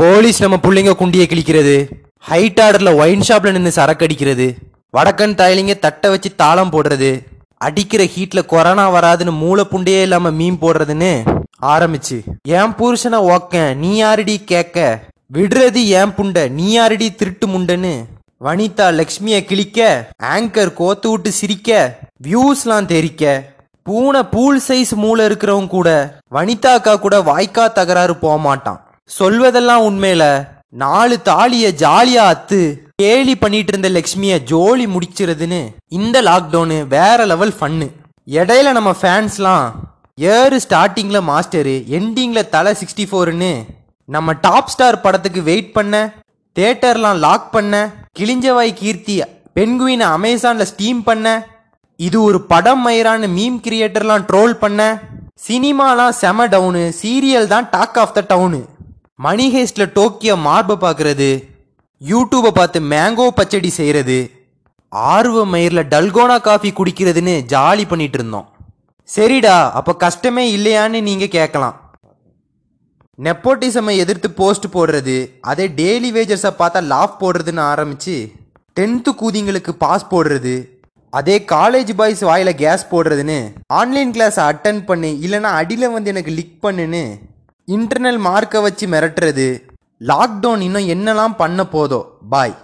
Police நம்ம பிள்ளைங்க குண்டியை கிழிக்கிறது. Height ஆர்டர்ல ஒயின் ஷாப்ல நின்று சரக்கு அடிக்கிறது. வடக்கன் தாயலிங்க தட்டை வச்சு தாளம் போடுறது. அடிக்கிற ஹீட்ல கொரோனா வராதுன்னு மூளை புண்டையே இல்லாம மீன் போடுறதுன்னு ஆரம்பிச்சு. என் புருஷனை ஓக்க நீ யாரடி கேட்க விடுறது ஏன் புண்டை நீ யாரடி திருட்டு முண்டன்னு. வனிதா லக்ஷ்மிய கிழிக்க ஆங்கர் கோத்து விட்டு சிரிக்க வியூஸ்லாம் தெரிக்க. பூனை பூல் சைஸ் மூளை இருக்கிறவங்க கூட வனிதா அக்கா கூட வாய்க்கா தகராறு போக மாட்டான் சொல்வதெல்லாம் உண்மையில. நாலு தாலிய ஜாலியா அத்து கேலி பண்ணிட்டு இருந்த லக்ஷ்மிய ஜோலி முடிச்சிருதுன்னு இந்த லாக்டவுனு வேற லெவல் ஃபன்னு இடையில நம்ம ஃபேன்ஸ்லாம் ஏறு ஸ்டார்டிங்கில் மாஸ்டரு எண்டிங்கில் தலை சிக்ஸ்டி ஃபோர்னு நம்ம டாப் ஸ்டார் படத்துக்கு வெயிட் பண்ண தேட்டர்லாம் லாக் பண்ண கிழிஞ்சவாய் கீர்த்தி பென்குவினை அமேசானில் ஸ்டீம் பண்ண இது ஒரு படம் மயிரான்னு மீம் கிரியேட்டர்லாம் ட்ரோல் பண்ண சினிமாலாம் செம டவுனு சீரியல் தான் talk of the town money heist Tokyo மார்பை பார்க்குறது யூடியூப்பை பார்த்து மேங்கோ பச்சடி செய்யறது ஆர்வ மயிரில் டல்கோனா காஃபி குடிக்கிறதுன்னு ஜாலி பண்ணிட்டு இருந்தோம். சரிடா அப்போ கஷ்டமே இல்லையான்னு நீங்கள் கேட்கலாம். நெப்போட்டிசமை எதிர்த்து போஸ்ட் போடுறது அதே டெய்லி வேஜர்ஸை பார்த்தா லாஃப் போடுறதுன்னு ஆரம்பிச்சு டென்த்து கூதிங்களுக்கு பாஸ் போடுறது அதே காலேஜ் பாய்ஸ் வாயில் கேஸ் போடுறதுன்னு ஆன்லைன் கிளாஸை அட்டன் பண்ணு இல்லைன்னா அடியில் வந்து எனக்கு லிக் பண்ணுன்னு இன்டர்னல் மார்க்கை வச்சு மிரட்டுறது. லாக்டவுன் இன்னும் என்னெல்லாம் பண்ண போதோ? பாய்